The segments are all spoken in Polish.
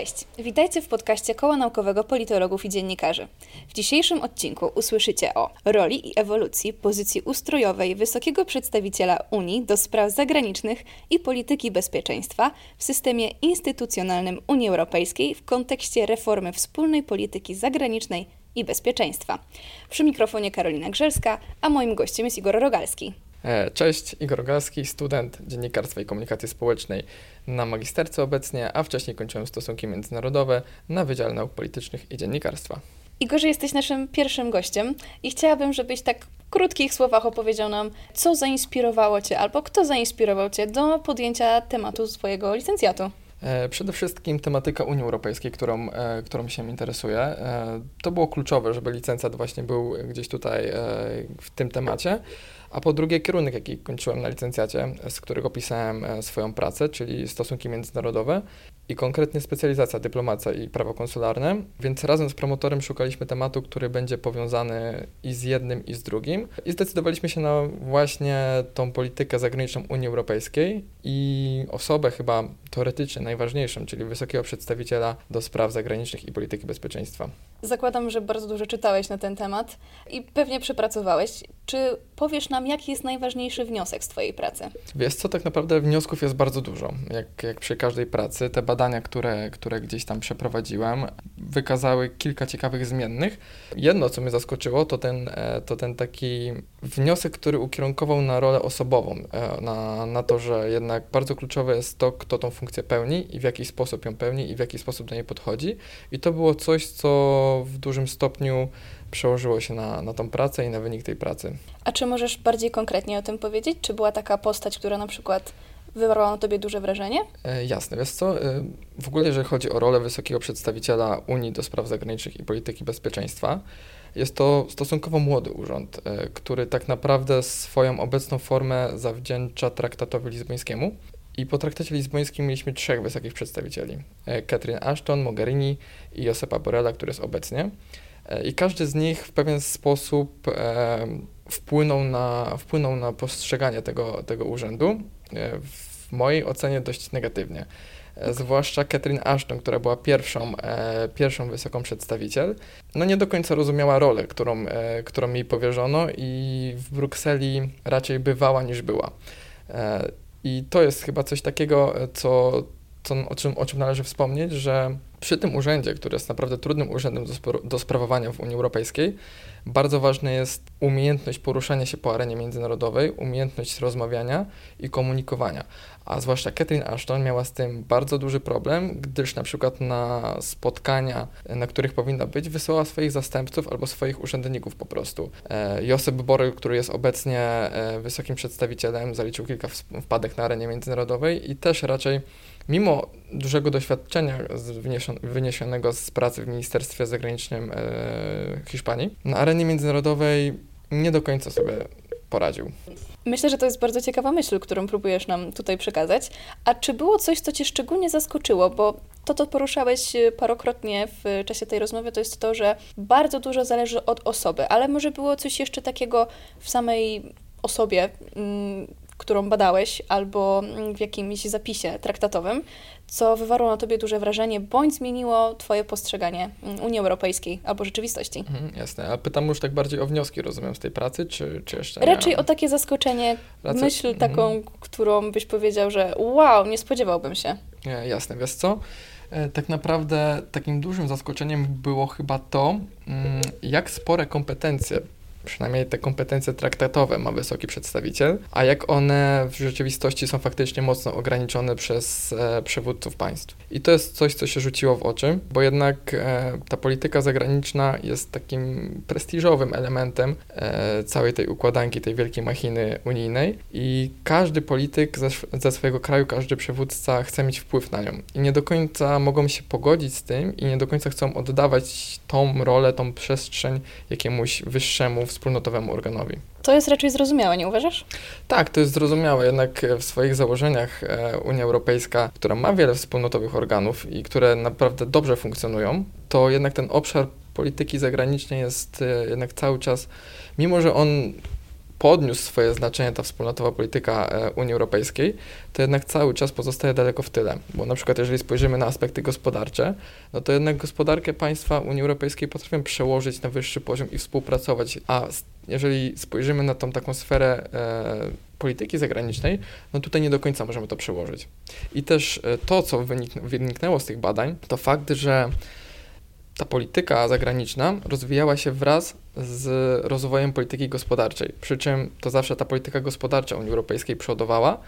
Cześć, witajcie w podcaście Koła Naukowego Politologów i Dziennikarzy. W dzisiejszym odcinku usłyszycie o roli i ewolucji pozycji ustrojowej wysokiego przedstawiciela Unii do spraw zagranicznych i polityki bezpieczeństwa w systemie instytucjonalnym Unii Europejskiej w kontekście reformy wspólnej polityki zagranicznej i bezpieczeństwa. Przy mikrofonie Karolina Grzelska, a moim gościem jest Igor Rogalski. E, cześć, Igor Galski, student dziennikarstwa i komunikacji społecznej na magisterce obecnie, a wcześniej kończyłem stosunki międzynarodowe na Wydziale Nauk Politycznych i Dziennikarstwa. Igorze, jesteś naszym pierwszym gościem i chciałabym, żebyś tak w krótkich słowach opowiedział nam, co zainspirowało Cię albo kto zainspirował Cię do podjęcia tematu swojego licencjatu. E, przede wszystkim tematyka Unii Europejskiej, którą, e, którą się interesuje. To było kluczowe, żeby licencjat właśnie był gdzieś tutaj w tym temacie a po drugie kierunek, jaki kończyłem na licencjacie, z którego pisałem e, swoją pracę, czyli stosunki międzynarodowe i konkretnie specjalizacja dyplomacja i prawo konsularne, więc razem z promotorem szukaliśmy tematu, który będzie powiązany i z jednym i z drugim i zdecydowaliśmy się na właśnie tą politykę zagraniczną Unii Europejskiej i osobę chyba teoretycznie najważniejszą, czyli wysokiego przedstawiciela do spraw zagranicznych i polityki bezpieczeństwa. Zakładam, że bardzo dużo czytałeś na ten temat i pewnie przepracowałeś. Czy powiesz nam, jaki jest najważniejszy wniosek z Twojej pracy? Wiesz co, tak naprawdę wniosków jest bardzo dużo. Jak, jak przy każdej pracy, te badania, które, które gdzieś tam przeprowadziłem, wykazały kilka ciekawych zmiennych. Jedno, co mnie zaskoczyło, to ten, e, to ten taki wniosek, który ukierunkował na rolę osobową, e, na, na to, że jednak bardzo kluczowe jest to, kto tą funkcję pełni i w jaki sposób ją pełni i w jaki sposób do niej podchodzi. I to było coś, co w dużym stopniu przełożyło się na, na tą pracę i na wynik tej pracy. A czy możesz bardziej konkretnie o tym powiedzieć? Czy była taka postać, która na przykład wywarła na tobie duże wrażenie? E, jasne, wiesz co, e, w ogóle jeżeli chodzi o rolę wysokiego przedstawiciela Unii do spraw zagranicznych i polityki bezpieczeństwa, jest to stosunkowo młody urząd, e, który tak naprawdę swoją obecną formę zawdzięcza traktatowi lizbońskiemu. I po traktacie lizbońskim mieliśmy trzech wysokich przedstawicieli: e, Catherine Ashton, Mogherini i Josepa Borrella, który jest obecnie. E, I każdy z nich w pewien sposób e, wpłynął na, wpłynął na postrzeganie tego, tego urzędu. W mojej ocenie dość negatywnie. Zwłaszcza Catherine Ashton, która była pierwszą, pierwszą wysoką przedstawiciel, no nie do końca rozumiała rolę, którą, którą jej powierzono i w Brukseli raczej bywała niż była. I to jest chyba coś takiego, co, co, o, czym, o czym należy wspomnieć, że przy tym urzędzie, który jest naprawdę trudnym urzędem do, do sprawowania w Unii Europejskiej, bardzo ważna jest umiejętność poruszania się po arenie międzynarodowej, umiejętność rozmawiania i komunikowania. A zwłaszcza Catherine Ashton miała z tym bardzo duży problem, gdyż na przykład na spotkania, na których powinna być, wysyłała swoich zastępców albo swoich urzędników po prostu. E, Josep Borrell, który jest obecnie e, wysokim przedstawicielem, zaliczył kilka wpadek na arenie międzynarodowej i też raczej mimo dużego doświadczenia wyniesionego z pracy w Ministerstwie Zagranicznym e, Hiszpanii, na arenie międzynarodowej nie do końca sobie poradził. Myślę, że to jest bardzo ciekawa myśl, którą próbujesz nam tutaj przekazać. A czy było coś, co Cię szczególnie zaskoczyło? Bo to, co poruszałeś e, parokrotnie w czasie tej rozmowy, to jest to, że bardzo dużo zależy od osoby, ale może było coś jeszcze takiego w samej osobie, mm, którą badałeś, albo w jakimś zapisie traktatowym, co wywarło na tobie duże wrażenie, bądź zmieniło twoje postrzeganie mm, Unii Europejskiej albo rzeczywistości. Mhm, jasne, a pytam już tak bardziej o wnioski, rozumiem, z tej pracy, czy, czy jeszcze Raczej o takie zaskoczenie, Raczej... myśl mhm. taką, mhm. którą byś powiedział, że wow, nie spodziewałbym się. Jasne, wiesz co? E, tak naprawdę takim dużym zaskoczeniem było chyba to, mm, jak spore kompetencje przynajmniej te kompetencje traktatowe ma wysoki przedstawiciel, a jak one w rzeczywistości są faktycznie mocno ograniczone przez e, przywódców państw. I to jest coś, co się rzuciło w oczy, bo jednak e, ta polityka zagraniczna jest takim prestiżowym elementem e, całej tej układanki, tej wielkiej machiny unijnej. I każdy polityk ze, ze swojego kraju, każdy przywódca chce mieć wpływ na nią. I nie do końca mogą się pogodzić z tym i nie do końca chcą oddawać tą rolę, tą przestrzeń jakiemuś wyższemu wspólnotowemu organowi. To jest raczej zrozumiałe, nie uważasz? Tak, to jest zrozumiałe, jednak w swoich założeniach e, Unia Europejska, która ma wiele wspólnotowych organów i które naprawdę dobrze funkcjonują, to jednak ten obszar polityki zagranicznej jest e, jednak cały czas, mimo że on podniósł swoje znaczenie ta wspólnotowa polityka e, Unii Europejskiej, to jednak cały czas pozostaje daleko w tyle. Bo na przykład jeżeli spojrzymy na aspekty gospodarcze, no to jednak gospodarkę państwa Unii Europejskiej potrafią przełożyć na wyższy poziom i współpracować, a jeżeli spojrzymy na tą taką sferę e, polityki zagranicznej, no tutaj nie do końca możemy to przełożyć. I też e, to, co wynik wyniknęło z tych badań, to fakt, że ta polityka zagraniczna rozwijała się wraz z rozwojem polityki gospodarczej. Przy czym to zawsze ta polityka gospodarcza Unii Europejskiej przodowała,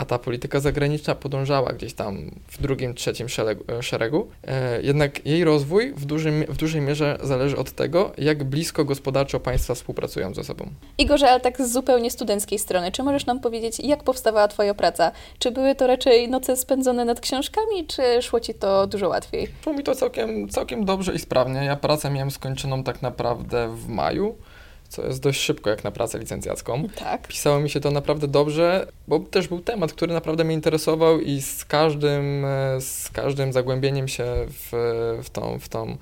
a ta polityka zagraniczna podążała gdzieś tam w drugim, trzecim szeregu. E, szeregu. E, jednak jej rozwój w, dużym, w dużej mierze zależy od tego, jak blisko gospodarczo państwa współpracują ze sobą. Igorze, ale tak z zupełnie studenckiej strony, czy możesz nam powiedzieć, jak powstawała Twoja praca? Czy były to raczej noce spędzone nad książkami, czy szło Ci to dużo łatwiej? Szło mi to całkiem, całkiem dobrze i sprawnie. Ja pracę miałem skończoną tak naprawdę w maju co jest dość szybko jak na pracę licencjacką. Tak. Pisało mi się to naprawdę dobrze, bo też był temat, który naprawdę mnie interesował i z każdym, e, z każdym zagłębieniem się w, w tą, w tą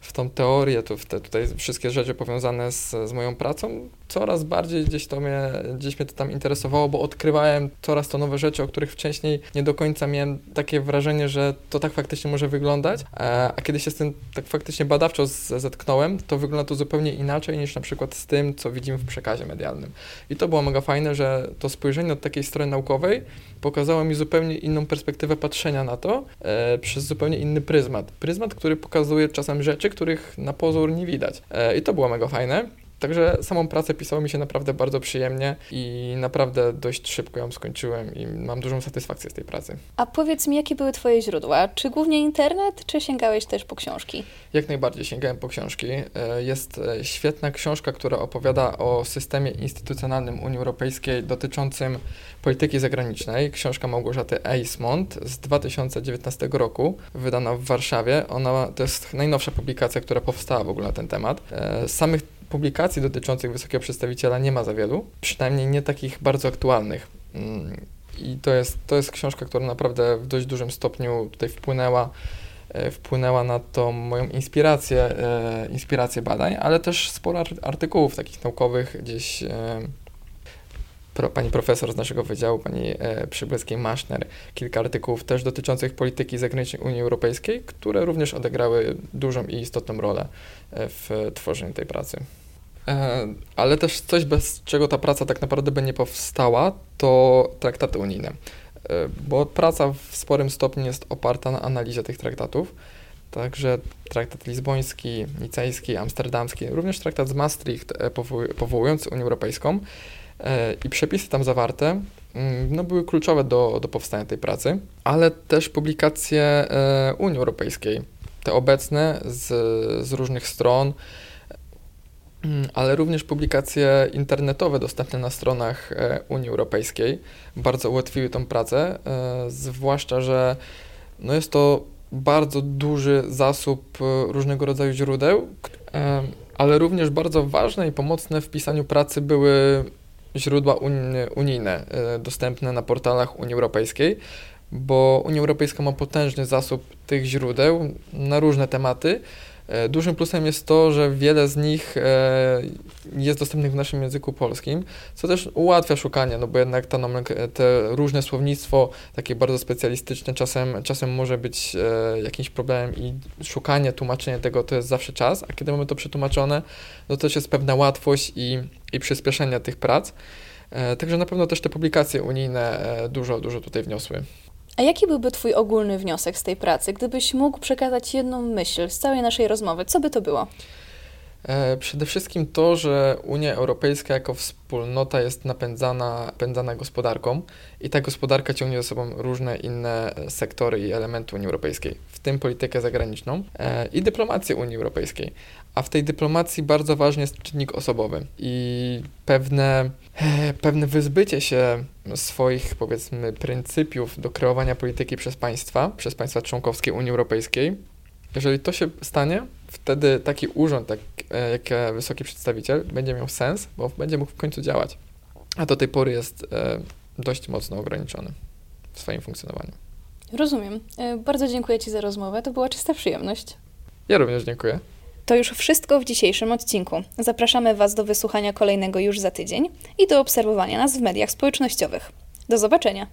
w tą teorię, to w te tutaj wszystkie rzeczy powiązane z, z moją pracą, coraz bardziej gdzieś to mnie, gdzieś mnie to tam interesowało, bo odkrywałem coraz to nowe rzeczy, o których wcześniej nie do końca miałem takie wrażenie, że to tak faktycznie może wyglądać, a, a kiedy się z tym tak faktycznie badawczo zetknąłem, to wygląda to zupełnie inaczej niż na przykład z tym, co widzimy w przekazie medialnym. I to było mega fajne, że to spojrzenie od takiej strony naukowej pokazało mi zupełnie inną perspektywę patrzenia na to e, przez zupełnie inny pryzmat. Pryzmat, który pokazuje czasem rzeczy, których na pozór nie widać. E, I to było mega fajne. Także samą pracę pisało mi się naprawdę bardzo przyjemnie i naprawdę dość szybko ją skończyłem i mam dużą satysfakcję z tej pracy. A powiedz mi, jakie były Twoje źródła? Czy głównie internet, czy sięgałeś też po książki? Jak najbardziej sięgałem po książki. E, jest e, świetna książka, która opowiada o systemie instytucjonalnym Unii Europejskiej dotyczącym polityki zagranicznej. Książka Małgorzaty Eismont z 2019 roku, wydana w Warszawie. Ona to jest najnowsza publikacja, która powstała w ogóle na ten temat. Z e, samych publikacji dotyczących wysokiego przedstawiciela nie ma za wielu, przynajmniej nie takich bardzo aktualnych. Mm, I to jest, to jest książka, która naprawdę w dość dużym stopniu tutaj wpłynęła, e, wpłynęła na tą moją inspirację, e, inspirację badań, ale też sporo artykułów takich naukowych gdzieś e, pani profesor z naszego wydziału, pani e, Przybylskiej-Maszner, kilka artykułów też dotyczących polityki zagranicznej Unii Europejskiej, które również odegrały dużą i istotną rolę w tworzeniu tej pracy. E, ale też coś, bez czego ta praca tak naprawdę by nie powstała, to traktaty unijne. E, bo praca w sporym stopniu jest oparta na analizie tych traktatów. Także traktat lizboński, nicejski, amsterdamski, również traktat z Maastricht e, powołujący Unię Europejską i przepisy tam zawarte mm, no, były kluczowe do, do powstania tej pracy, ale też publikacje Unii Europejskiej, te obecne z, z różnych stron, ale również publikacje internetowe dostępne na stronach e, Unii Europejskiej bardzo ułatwiły tą pracę, e, zwłaszcza, że no jest to bardzo duży zasób e, różnego rodzaju źródeł, ale również bardzo ważne i pomocne w pisaniu pracy były źródła unijne dostępne na portalach Unii Europejskiej, bo Unia Europejska ma potężny zasób tych źródeł na różne tematy, dużym plusem jest to, że wiele z nich e, jest dostępnych w naszym języku polskim, co też ułatwia szukanie, no bo jednak ta te różne słownictwo, takie bardzo specjalistyczne, czasem, czasem może być e, jakimś problemem i szukanie, tłumaczenie tego to jest zawsze czas, a kiedy mamy to przetłumaczone, no to też jest pewna łatwość i, i przyspieszenie tych prac. Także na pewno też te publikacje unijne dużo, dużo tutaj wniosły. A jaki byłby Twój ogólny wniosek z tej pracy? Gdybyś mógł przekazać jedną myśl z całej naszej rozmowy, co by to było? E, przede wszystkim to, że Unia Europejska jako wspólnota jest napędzana, napędzana gospodarką i ta gospodarka ciągnie za sobą różne inne sektory i elementy Unii Europejskiej, w tym politykę zagraniczną e, i dyplomację Unii Europejskiej. A w tej dyplomacji bardzo ważny jest czynnik osobowy i pewne, e, pewne wyzbycie się swoich, powiedzmy, pryncypiów do kreowania polityki przez państwa, przez państwa członkowskie Unii Europejskiej. Jeżeli to się stanie, wtedy taki urząd, jak, e, jak wysoki przedstawiciel, będzie miał sens, bo będzie mógł w końcu działać. A do tej pory jest e, dość mocno ograniczony w swoim funkcjonowaniu. Rozumiem. Bardzo dziękuję Ci za rozmowę. To była czysta przyjemność. Ja również dziękuję. To już wszystko w dzisiejszym odcinku. Zapraszamy Was do wysłuchania kolejnego już za tydzień i do obserwowania nas w mediach społecznościowych. Do zobaczenia!